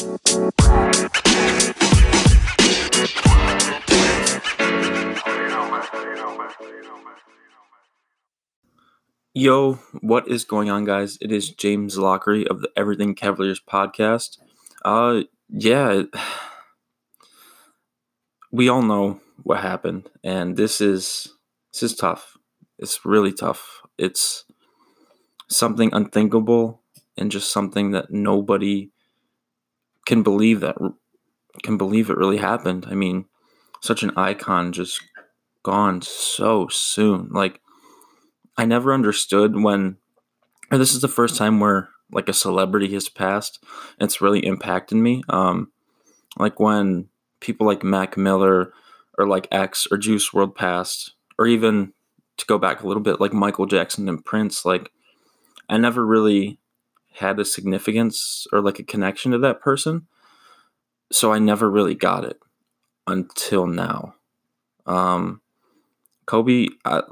Yo, what is going on, guys? It is James Lockery of the Everything Cavaliers podcast. Uh, yeah, we all know what happened, and this is this is tough. It's really tough. It's something unthinkable, and just something that nobody can believe that can believe it really happened. I mean, such an icon just gone so soon. Like I never understood when, or this is the first time where like a celebrity has passed. It's really impacted me. Um, like when people like Mac Miller or like X or Juice WRLD passed, or even to go back a little bit, like Michael Jackson and Prince. Like I never really had a significance or like a connection to that person, so I never really got it until now. Um, Kobe, I,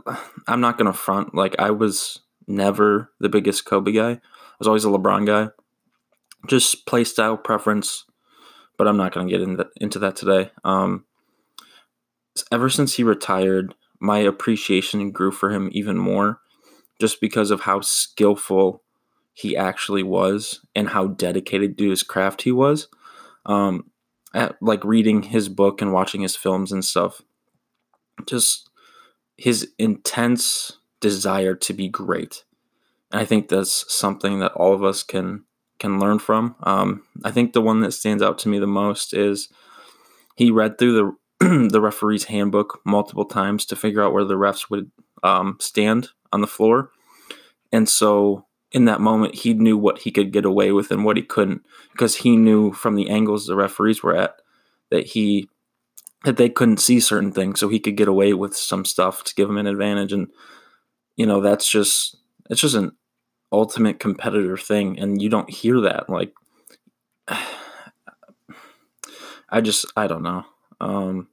I'm not gonna front. Like I was never the biggest Kobe guy. I was always a LeBron guy. Just play style preference, but I'm not gonna get into into that today. Um, ever since he retired, my appreciation grew for him even more, just because of how skillful he actually was and how dedicated to his craft he was. Um, at, like reading his book and watching his films and stuff, just his intense desire to be great. And I think that's something that all of us can can learn from. Um, I think the one that stands out to me the most is he read through the the referee's handbook multiple times to figure out where the refs would um, stand on the floor, and so in that moment he knew what he could get away with and what he couldn't because he knew from the angles the referees were at that he that they couldn't see certain things, so he could get away with some stuff to give him an advantage. And you know, that's just it's just an ultimate competitor thing, and you don't hear that. Like, I just I don't know. Um,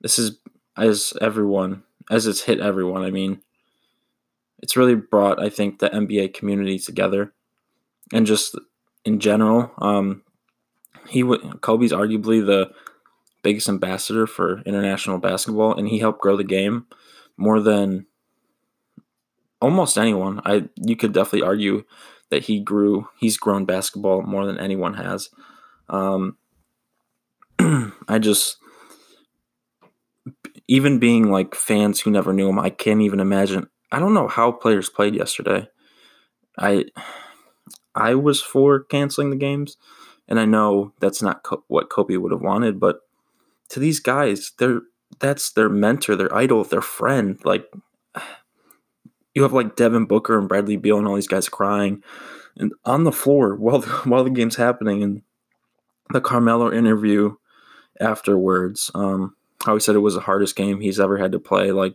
this is as everyone as it's hit everyone. I mean, it's really brought I think the NBA community together, and just in general. Um, he would Kobe's arguably the biggest ambassador for international basketball, and he helped grow the game more than almost anyone. I you could definitely argue that he grew. He's grown basketball more than anyone has. Um, I just even being like fans who never knew him, I can't even imagine. I don't know how players played yesterday. I I was for canceling the games, and I know that's not co- what Kobe would have wanted, but to these guys, they're that's their mentor, their idol, their friend. Like you have like Devin Booker and Bradley Beal and all these guys crying and on the floor while the, while the game's happening and the Carmelo interview afterwards, um, how he said it was the hardest game he's ever had to play. Like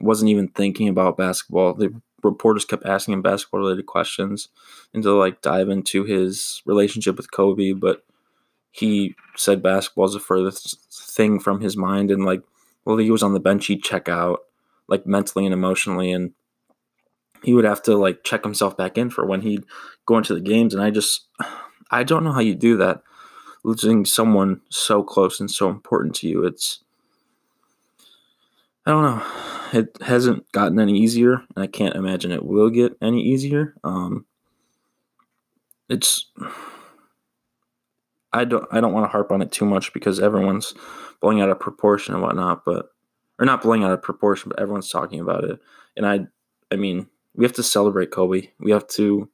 wasn't even thinking about basketball. The reporters kept asking him basketball related questions and to like dive into his relationship with Kobe, but he said basketball is the furthest thing from his mind and like well he was on the bench he'd check out like mentally and emotionally and he would have to like check himself back in for when he'd go into the games and i just i don't know how you do that losing someone so close and so important to you it's i don't know it hasn't gotten any easier and i can't imagine it will get any easier um it's I don't I don't want to harp on it too much because everyone's blowing out of proportion and whatnot, but or not blowing out of proportion, but everyone's talking about it. And I I mean, we have to celebrate Kobe. We have to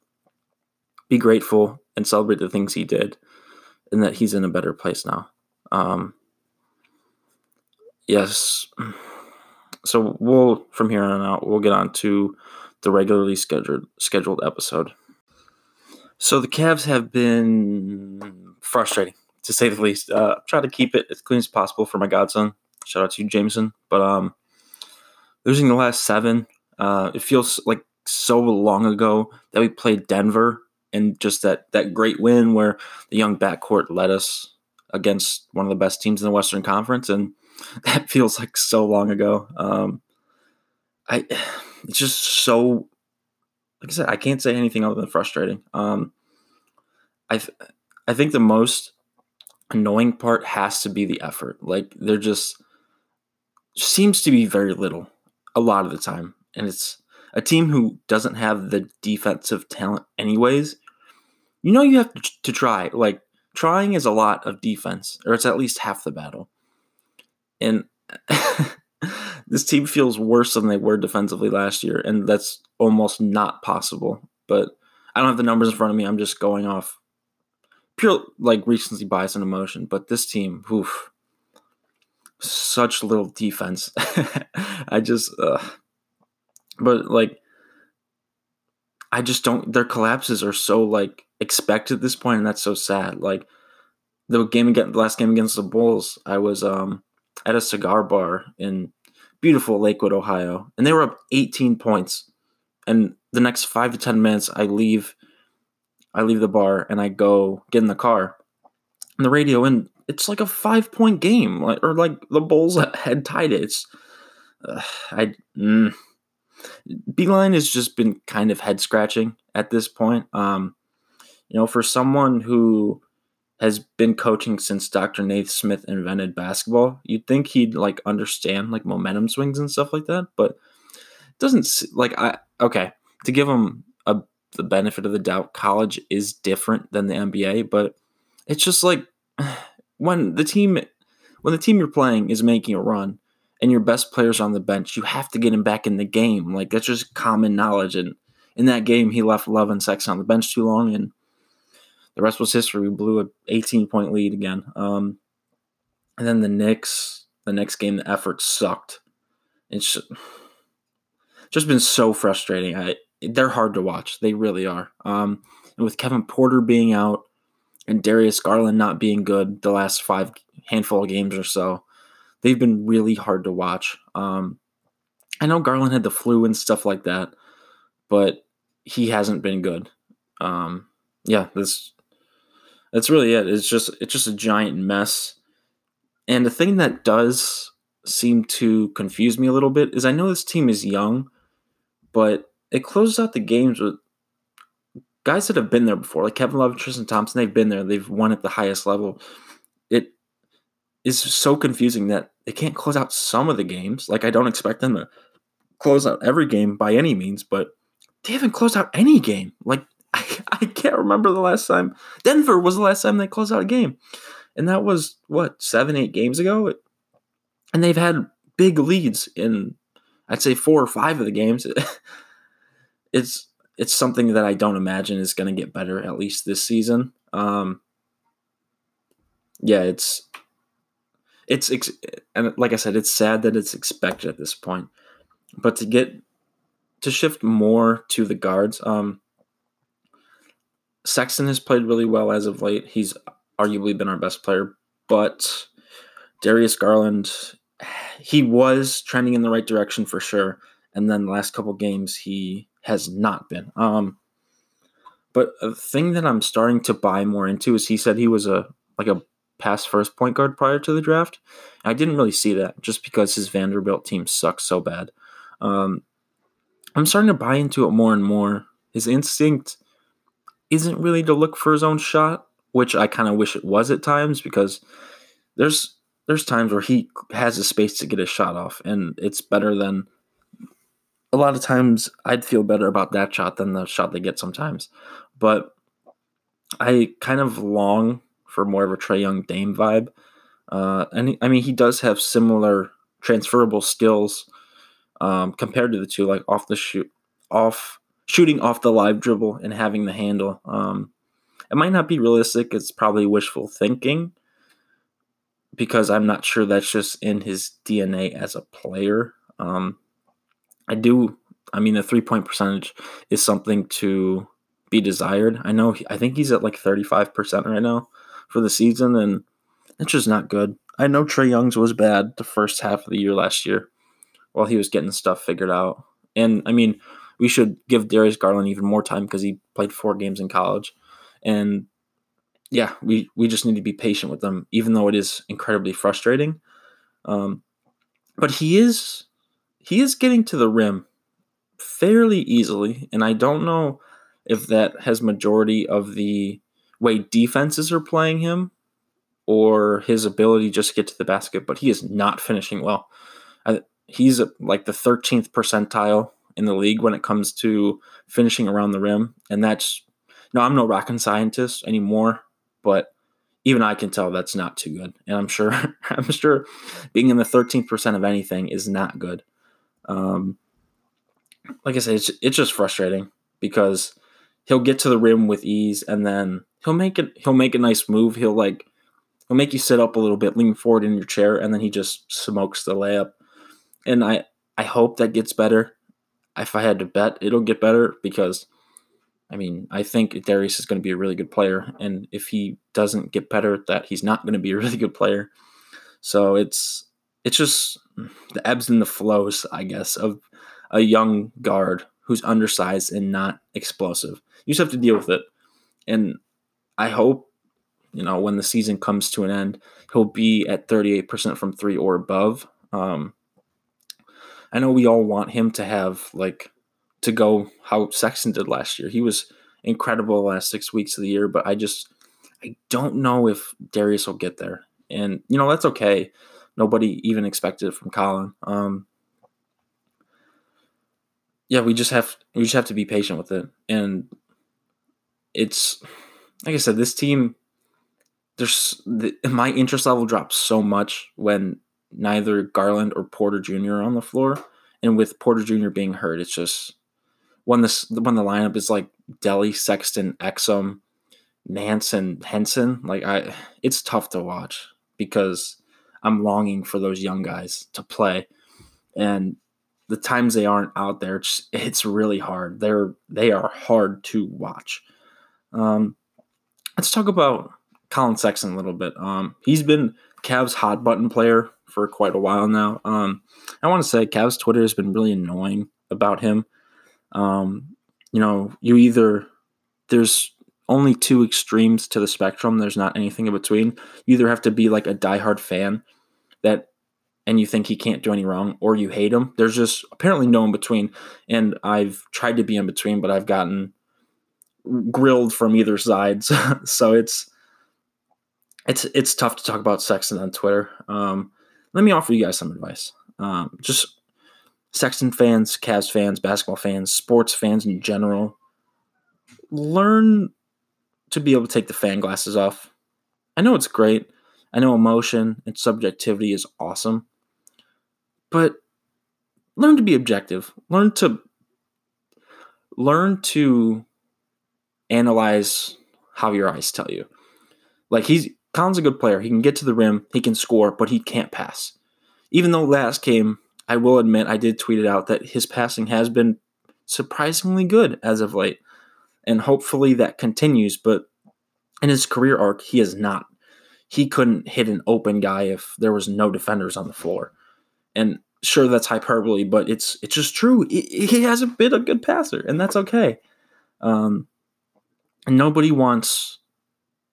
be grateful and celebrate the things he did and that he's in a better place now. Um yes. So we'll from here on out we'll get on to the regularly scheduled scheduled episode. So the Cavs have been frustrating to say the least. Uh, try to keep it as clean as possible for my godson. Shout out to you, Jameson. But um, losing the last seven, uh, it feels like so long ago that we played Denver and just that that great win where the young backcourt led us against one of the best teams in the Western Conference, and that feels like so long ago. Um, I it's just so like I said, I can't say anything other than frustrating. Um, I I think the most annoying part has to be the effort. Like there just seems to be very little a lot of the time. And it's a team who doesn't have the defensive talent anyways. You know you have to, try. Like trying is a lot of defense, or it's at least half the battle. And this team feels worse than they were defensively last year, and that's almost not possible. But I don't have the numbers in front of me. I'm just going off pure like recency bias and emotion. But this team, oof, such little defense. I just, uh, but like, I just don't. Their collapses are so like expected at this point, and that's so sad. Like the game again, the last game against the Bulls, I was um at a cigar bar in beautiful Lakewood, Ohio, and they were up 18 points. And the next five to 10 minutes, I leave, I leave the bar and I go get in the car. And the radio, and it's like a five point game, or like the Bulls had tied it. It's, uh, I, mm, Beilein has just been kind of head scratching at this point. Um, you know, for someone who has been coaching since Dr. Naismith invented basketball. You'd think he'd like understand like momentum swings and stuff like that, but it doesn't like I okay to give him a the benefit of the doubt. College is different than the NBA, but it's just like when the team when the team you're playing is making a run and your best players on the bench, you have to get him back in the game. Like that's just common knowledge. And in that game, he left Love and Sex on the bench too long, and the rest was history. We blew a 18 point lead again. Um, and then the Knicks, the next game, the effort sucked. It's just been so frustrating. I they're hard to watch. They really are. Um, and with Kevin Porter being out and Darius Garland not being good the last five handful of games or so, they've been really hard to watch. Um, I know Garland had the flu and stuff like that, but he hasn't been good. Um, yeah, this that's really it. It's just it's just a giant mess. And the thing that does seem to confuse me a little bit is I know this team is young, but it closes out the games with guys that have been there before, like Kevin Love and Tristan Thompson. They've been there. They've won at the highest level. It is so confusing that they can't close out some of the games. Like I don't expect them to close out every game by any means, but they haven't closed out any game. Like I, can't remember the last time. Denver was the last time they closed out a game. And that was, what, seven, eight games ago? And they've had big leads in, I'd say, four or five of the games. it's it's something that I don't imagine is going to get better at least this season. Um, yeah, it's it's and like I said, it's sad that it's expected at this point, but to get to shift more to the guards, um, Sexton has played really well as of late. He's arguably been our best player, but Darius Garland, he was trending in the right direction for sure. And then the last couple games, he has not been. Um, but a thing that I'm starting to buy more into is he said he was a like a pass first point guard prior to the draft. I didn't really see that just because his Vanderbilt team sucks so bad. Um, I'm starting to buy into it more and more. His instinct isn't really to look for his own shot, which I kind of wish it was at times because there's there's times where he has the space to get his shot off, and it's better than a lot of times. I'd feel better about that shot than the shot they get sometimes, but I kind of long for more of a Trae Young Dame vibe. Uh, and I mean, he does have similar transferable skills um, compared to the two, like off the shoot, off shooting off the live dribble and having the handle. Um, it might not be realistic. It's probably wishful thinking because I'm not sure that's just in his DNA as a player. Um, I do. I mean, the three point percentage is something to be desired. I know. I think he's at like 35% right now for the season, and it's just not good. I know Trae Young's was bad the first half of the year last year while he was getting stuff figured out. And I mean, we should give Darius Garland even more time because he played four games in college. And yeah, we, we just need to be patient with them, even though it is incredibly frustrating. Um, but he is he is getting to the rim fairly easily, and I don't know if that has majority of the way defenses are playing him or his ability just to get to the basket, but he is not finishing well. he's like the 13th percentile in the league when it comes to finishing around the rim, and that's no, I'm no rocket scientist anymore, but even I can tell that's not too good. And I'm sure I'm sure being in the 13th percent of anything is not good. Um, like I said, it's it's just frustrating because he'll get to the rim with ease and then he'll make it he'll make a nice move. He'll like he'll make you sit up a little bit, lean forward in your chair, and then he just smokes the layup. And I I hope that gets better. If I had to bet, it'll get better because I mean, I think Darius is going to be a really good player, and if he doesn't get better at that, he's not going to be a really good player. So it's it's just the ebbs and the flows, I guess, of a young guard who's undersized and not explosive. You just have to deal with it, and I hope you know when the season comes to an end, he'll be at 38% from three or above. Um, I know we all want him to have like to go how Sexton did last year. He was incredible the last six weeks of the year, but I just I don't know if Darius will get there. And you know that's okay. Nobody even expected it from Colin. Um, yeah, we just have we just have to be patient with it. And it's like I said, this team. There's the, my interest level drops so much when neither Garland or Porter Jr. on the floor, and with Porter Jr. being hurt, it's just when this when the lineup is like Delly, Sexton, Exum, Nance, and Henson, like I, it's tough to watch because I'm longing for those young guys to play, and the times they aren't out there, it's, it's really hard. They're they are hard to watch. Um, let's talk about Colin Sexton a little bit. Um, he's been Cavs hot button player for quite a while now. Um, I want to say Cavs Twitter has been really annoying about him. Um, you know, you either there's only two extremes to the spectrum. There's not anything in between. You either have to be like a diehard fan that and you think he can't do any wrong or you hate him. There's just apparently no in between. And I've tried to be in between, but I've gotten grilled from either sides. so it's it's it's tough to talk about Sexton on Twitter. Um, let me offer you guys some advice. Um, just Sexton fans, Cavs fans, basketball fans, sports fans in general, learn to be able to take the fan glasses off. I know it's great. I know emotion and subjectivity is awesome. But learn to be objective. Learn to learn to analyze how your eyes tell you. Like he's Colin's a good player. He can get to the rim, he can score, but he can't pass. Even though last game I will admit I did tweet it out that his passing has been surprisingly good as of late. And hopefully that continues, but in his career arc, he is not. He couldn't hit an open guy if there was no defenders on the floor. And sure that's hyperbole, but it's it's just true. He, he hasn't been a good passer, and that's okay. Um, and nobody wants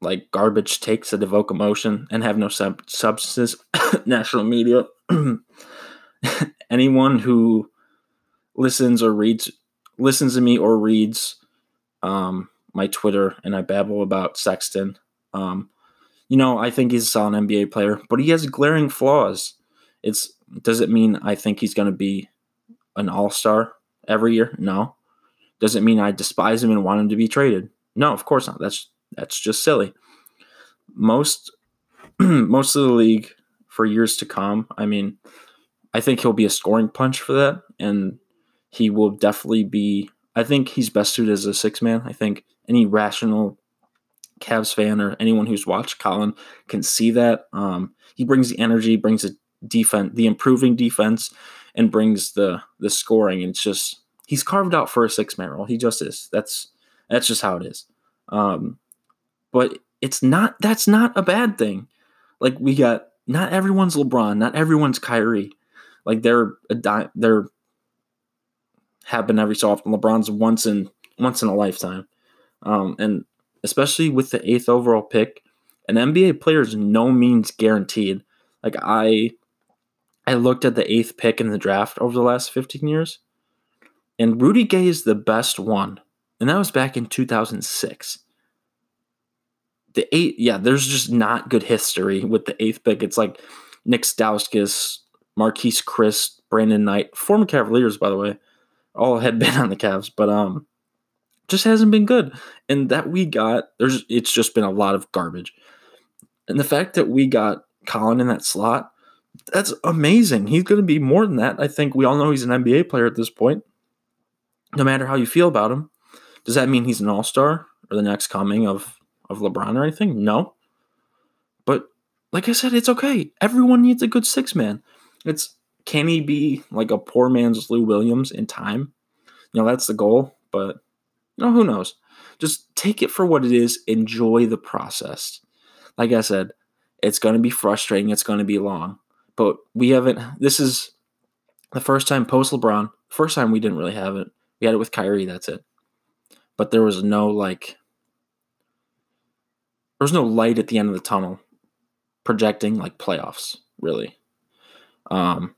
like garbage takes that evoke emotion and have no sub- substances. National media anyone who listens or reads listens to me or reads um, my Twitter and I babble about Sexton, um, you know, I think he's a solid NBA player, but he has glaring flaws. It's does it mean I think he's going to be an all star every year? No. Does it mean I despise him and want him to be traded? No, of course not. That's that's just silly. Most most of the league for years to come. I mean, I think he'll be a scoring punch for that, and he will definitely be. I think he's best suited as a six man. I think any rational Cavs fan or anyone who's watched Colin can see that. Um, he brings the energy, brings the defense, the improving defense, and brings the the scoring. And it's just he's carved out for a six man role. He just is. That's that's just how it is. Um, but it's not. That's not a bad thing. Like we got. Not everyone's LeBron. Not everyone's Kyrie. Like they're a di- they're happen every so often. LeBron's once in once in a lifetime, um, and especially with the eighth overall pick, an NBA player is no means guaranteed. Like I, I looked at the eighth pick in the draft over the last fifteen years, and Rudy Gay is the best one, and that was back in two thousand six. The eight, yeah, there's just not good history with the eighth pick. It's like Nick Stauskas, Marquese Chriss, Brandon Knight, former Cavaliers, by the way, all had been on the Cavs, but um, just hasn't been good. And that we got, there's, it's just been a lot of garbage. And the fact that we got Colin in that slot, that's amazing. He's going to be more than that. I think we all know he's an NBA player at this point. No matter how you feel about him, does that mean he's an all star or the next coming of of LeBron or anything? No. But like I said, it's okay. Everyone needs a good six man. It's can he be like a poor man's Lou Williams in time? You know, that's the goal, but you know, who knows? Just take it for what it is, enjoy the process. Like I said, it's going to be frustrating, it's going to be long, but we haven't this is the first time post LeBron, first time we didn't really have it. We had it with Kyrie, that's it. But there was no like there was no light at the end of the tunnel projecting like playoffs, really. Um,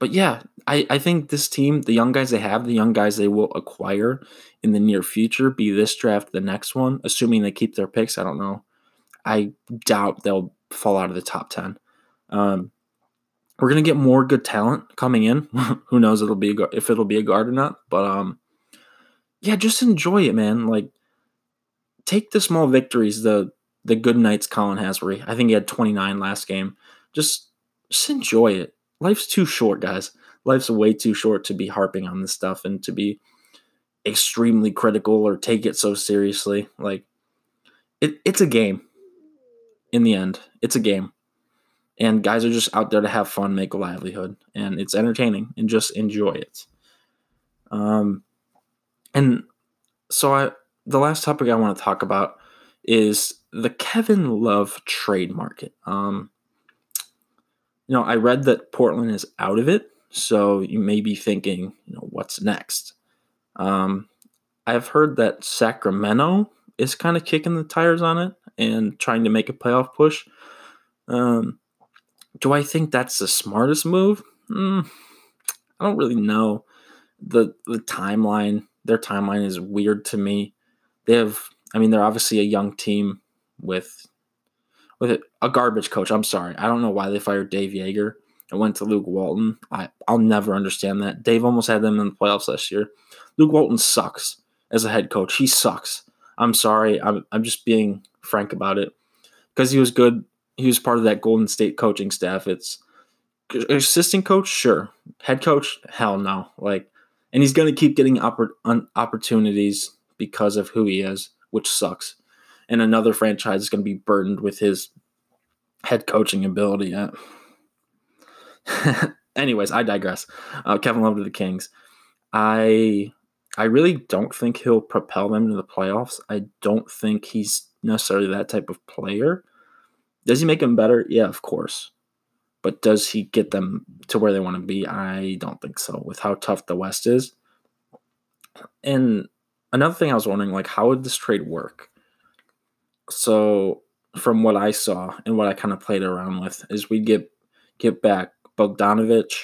but yeah, I, I think this team, the young guys they have, the young guys they will acquire in the near future, be this draft, the next one, assuming they keep their picks. I don't know. I doubt they'll fall out of the top 10. Um, we're gonna get more good talent coming in. Who knows it'll be a, if it'll be a guard or not? But um, yeah, just enjoy it, man. Like take the small victories, the the good nights Colin has where he, I think he had 29 last game. Just just enjoy it. Life's too short, guys. Life's way too short to be harping on this stuff and to be extremely critical or take it so seriously. Like it, it's a game. In the end, it's a game. And guys are just out there to have fun, make a livelihood, and it's entertaining and just enjoy it. Um and so I the last topic I want to talk about is the Kevin Love trade market. Um, you know, I read that Portland is out of it, so you may be thinking, you know, what's next? Um, I've heard that Sacramento is kind of kicking the tires on it and trying to make a playoff push. Um, do I think that's the smartest move? Mm, I don't really know. the The timeline, their timeline is weird to me they have I mean they're obviously a young team with with a garbage coach. I'm sorry. I don't know why they fired Dave Joerger and went to Luke Walton. I, I'll never understand that. Dave almost had them in the playoffs last year. Luke Walton sucks as a head coach. He sucks. I'm sorry. I'm, I'm just being frank about it. Because he was good. He was part of that Golden State coaching staff. It's assistant coach, sure. Head coach, hell no. Like, and he's going to keep getting oppor- opportunities because of who he is, which sucks. And another franchise is going to be burdened with his head coaching ability. Anyways, I digress. Uh, Kevin Love to the Kings. I I really don't think he'll propel them to the playoffs. I don't think he's necessarily that type of player. Does he make them better? Yeah, of course. But does he get them to where they want to be? I don't think so. With how tough the West is. And another thing I was wondering, like, how would this trade work? So, from what I saw and what I kind of played around with, is we get get back Bogdanovich,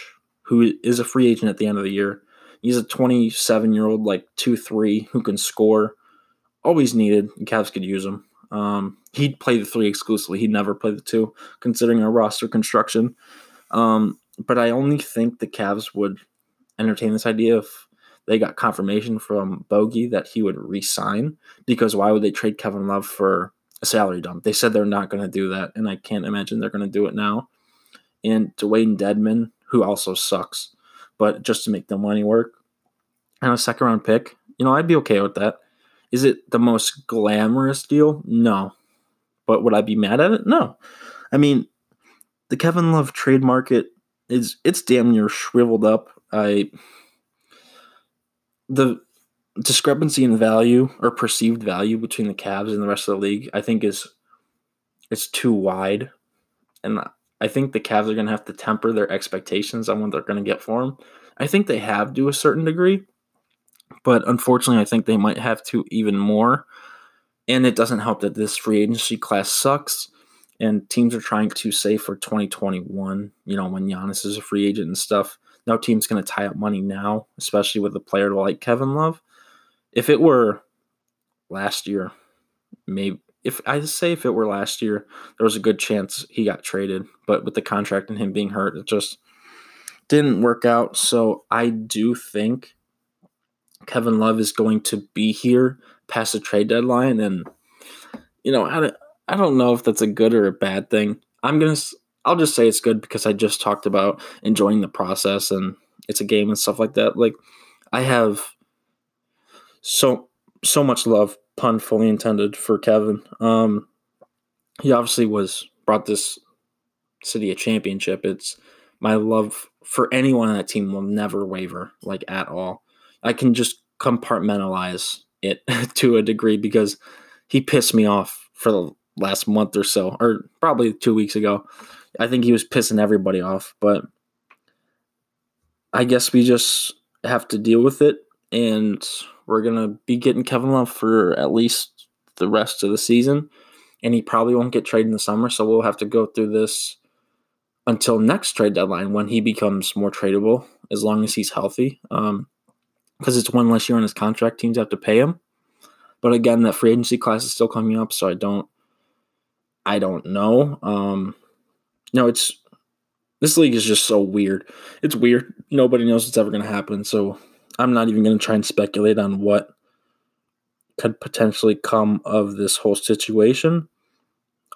who is a free agent at the end of the year. He's a 27 year old, like two three, who can score. Always needed. The Cavs could use him. Um, he'd play the three exclusively. He'd never play the two, considering our roster construction. Um, but I only think the Cavs would entertain this idea if they got confirmation from Bogey that he would resign because why would they trade Kevin Love for a salary dump? They said they're not going to do that, and I can't imagine they're going to do it now. And Dewayne Dedmon, who also sucks, but just to make the money work, and a second round pick, you know, I'd be okay with that. Is it the most glamorous deal? No. But would I be mad at it? No. I mean, the Kevin Love trade market is it's damn near shriveled up. I the discrepancy in value or perceived value between the Cavs and the rest of the league, I think is it's too wide, and I think the Cavs are going to have to temper their expectations on what they're going to get for him. I think they have to a certain degree, but unfortunately, I think they might have to even more. And it doesn't help that this free agency class sucks, and teams are trying to save for 2021. You know, when Giannis is a free agent and stuff no team's going to tie up money now, especially with a player like Kevin Love. If it were last year, maybe if I say if it were last year, there was a good chance he got traded, but with the contract and him being hurt, it just didn't work out. So I do think Kevin Love is going to be here past the trade deadline, and you know, I don't, I don't know if that's a good or a bad thing. I'm gonna, I'll just say it's good because I just talked about enjoying the process and it's a game and stuff like that. Like I have so so much love, pun fully intended, for Kevin. Um, he obviously was brought this city a championship. It's my love for anyone on that team will never waver, like at all. I can just compartmentalize it to a degree because he pissed me off for the last month or so, or probably two weeks ago. I think he was pissing everybody off, but I guess we just have to deal with it, and we're gonna be getting Kevin Love for at least the rest of the season, and he probably won't get traded in the summer, so we'll have to go through this until next trade deadline when he becomes more tradable, as long as he's healthy. Um, because it's one less year on his contract, teams have to pay him. But again, that free agency class is still coming up, so I don't, I don't know. Um, no, it's this league is just so weird. It's weird. Nobody knows what's ever going to happen. So I'm not even going to try and speculate on what could potentially come of this whole situation.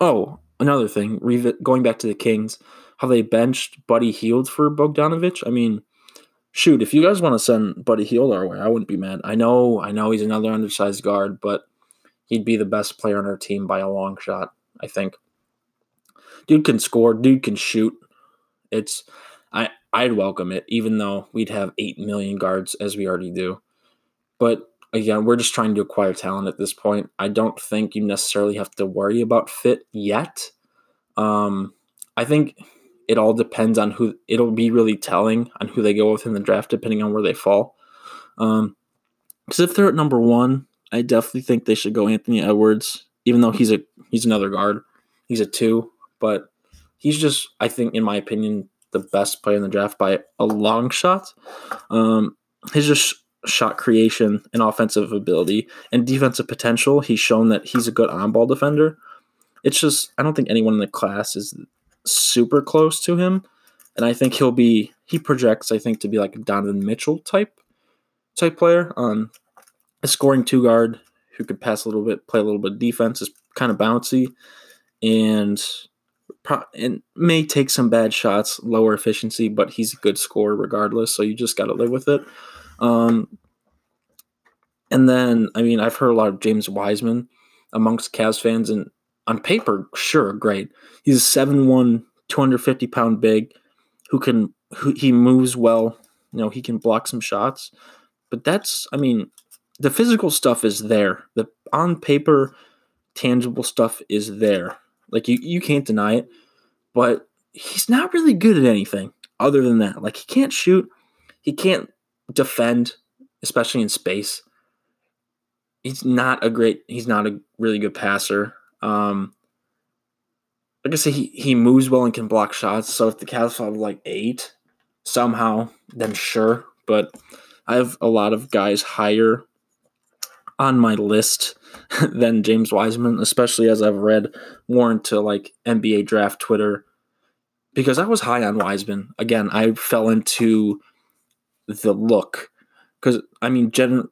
Oh, another thing, going back to the Kings, how they benched Buddy Hield for Bogdanovich. I mean, shoot, if you guys want to send Buddy Hield our way, I wouldn't be mad. I know, I know he's another undersized guard, but he'd be the best player on our team by a long shot, I think. Dude can score, dude can shoot. It's I I'd welcome it, even though we'd have eight million guards as we already do. But again, we're just trying to acquire talent at this point. I don't think you necessarily have to worry about fit yet. Um, I think it all depends on who. It'll be really telling on who they go with in the draft, depending on where they fall. Um, because if they're at number one, I definitely think they should go Anthony Edwards, even though he's a he's another guard. He's a two, but he's just, I think, in my opinion, the best player in the draft by a long shot. Um, his just shot creation and offensive ability and defensive potential. He's shown that he's a good on ball defender. It's just, I don't think anyone in the class is super close to him. And I think he'll be, he projects, I think, to be like a Donovan Mitchell type type player. Um, a scoring two guard who could pass a little bit, play a little bit defense, is kind of bouncy, and and may take some bad shots, lower efficiency, but he's a good scorer regardless. So you just got to live with it. Um, and then, I mean, I've heard a lot of James Wiseman amongst Cavs fans, and on paper, sure, great. He's a 7'1", 250 pound big who can who he moves well. You know, he can block some shots. But that's, I mean, the physical stuff is there. The on paper, tangible stuff is there. Like you, you can't deny it. But he's not really good at anything other than that. Like he can't shoot, he can't defend, especially in space. He's not a great. He's not a really good passer. Um, like I say, he, he moves well and can block shots. So if the Cavs have like eight somehow, then sure. But I have a lot of guys higher on my list than James Wiseman, especially as I've read more into like NBA draft Twitter. Because I was high on Wiseman. Again, I fell into the look. Because, I mean, gen-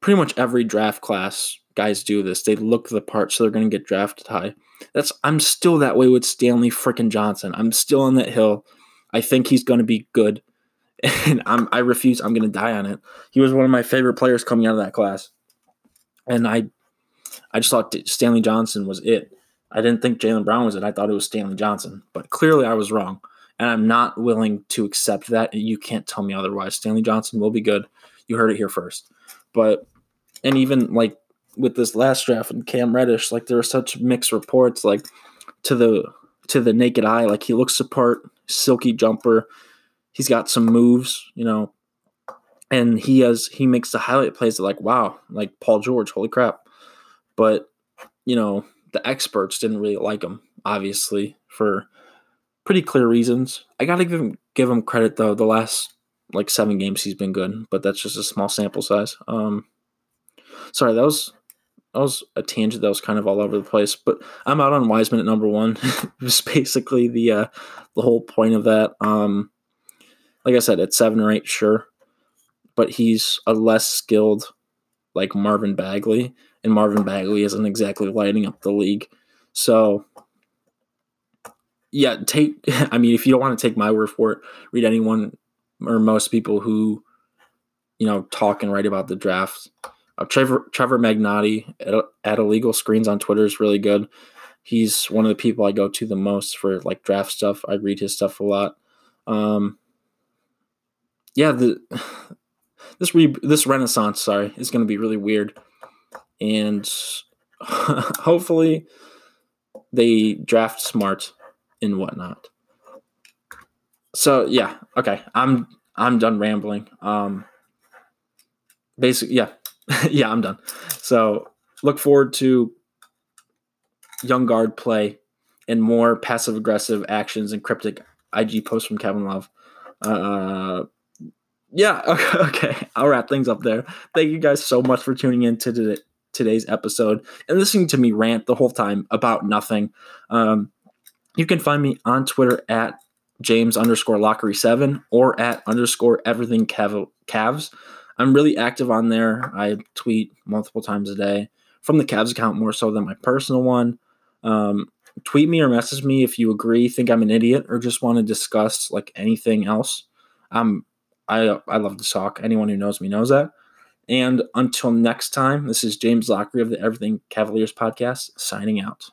pretty much every draft class guys do this. They look the part, so they're going to get drafted high. That's I'm still that way with Stanley frickin' Johnson. I'm still on that hill. I think he's going to be good, and I'm I refuse. I'm going to die on it. He was one of my favorite players coming out of that class and I, I just thought Stanley Johnson was it. I didn't think Jaylen Brown was it. I thought it was Stanley Johnson, but clearly I was wrong, and I'm not willing to accept that. You can't tell me otherwise. Stanley Johnson will be good. You heard it here first. But and even like with this last draft and Cam Reddish, like there are such mixed reports. Like to the to the naked eye, like he looks the part, silky jumper. He's got some moves, you know, and he has he makes the highlight plays that like wow like paul george holy crap but you know the experts didn't really like him obviously for pretty clear reasons i gotta give him give him credit though the last like seven games he's been good but that's just a small sample size um sorry that was that was a tangent that was kind of all over the place. But I'm out on Wiseman at number one. it basically the uh, the whole point of that. Um, like I said, at seven or eight, sure, but he's a less skilled like Marvin Bagley, and Marvin Bagley isn't exactly lighting up the league. So yeah, take. I mean, if you don't want to take my word for it, read anyone or most people who, you know, talk and write about the draft. Uh, Trevor Trevor Magnotti at, at Illegal Screens on Twitter is really good. He's one of the people I go to the most for like draft stuff. I read his stuff a lot. Um, yeah, the this re, this renaissance, sorry, is going to be really weird, and hopefully they draft smart and whatnot. So yeah, okay, I'm I'm done rambling. Um, basically, yeah, yeah, I'm done. So look forward to young guard play and more passive aggressive actions and cryptic IG posts from Kevin Love. Uh, yeah, okay, okay, I'll wrap things up there. Thank you guys so much for tuning in to today's episode and listening to me rant the whole time about nothing. Um, you can find me on Twitter at James underscore Lockery7 or at underscore everything Cavs. I'm really active on there. I tweet multiple times a day from the Cavs account more so than my personal one. Um, tweet me or message me if you agree, think I'm an idiot, or just want to discuss like anything else. Um, I I love to talk. Anyone who knows me knows that. And until next time, this is James Lockery of the Everything Cavaliers podcast signing out.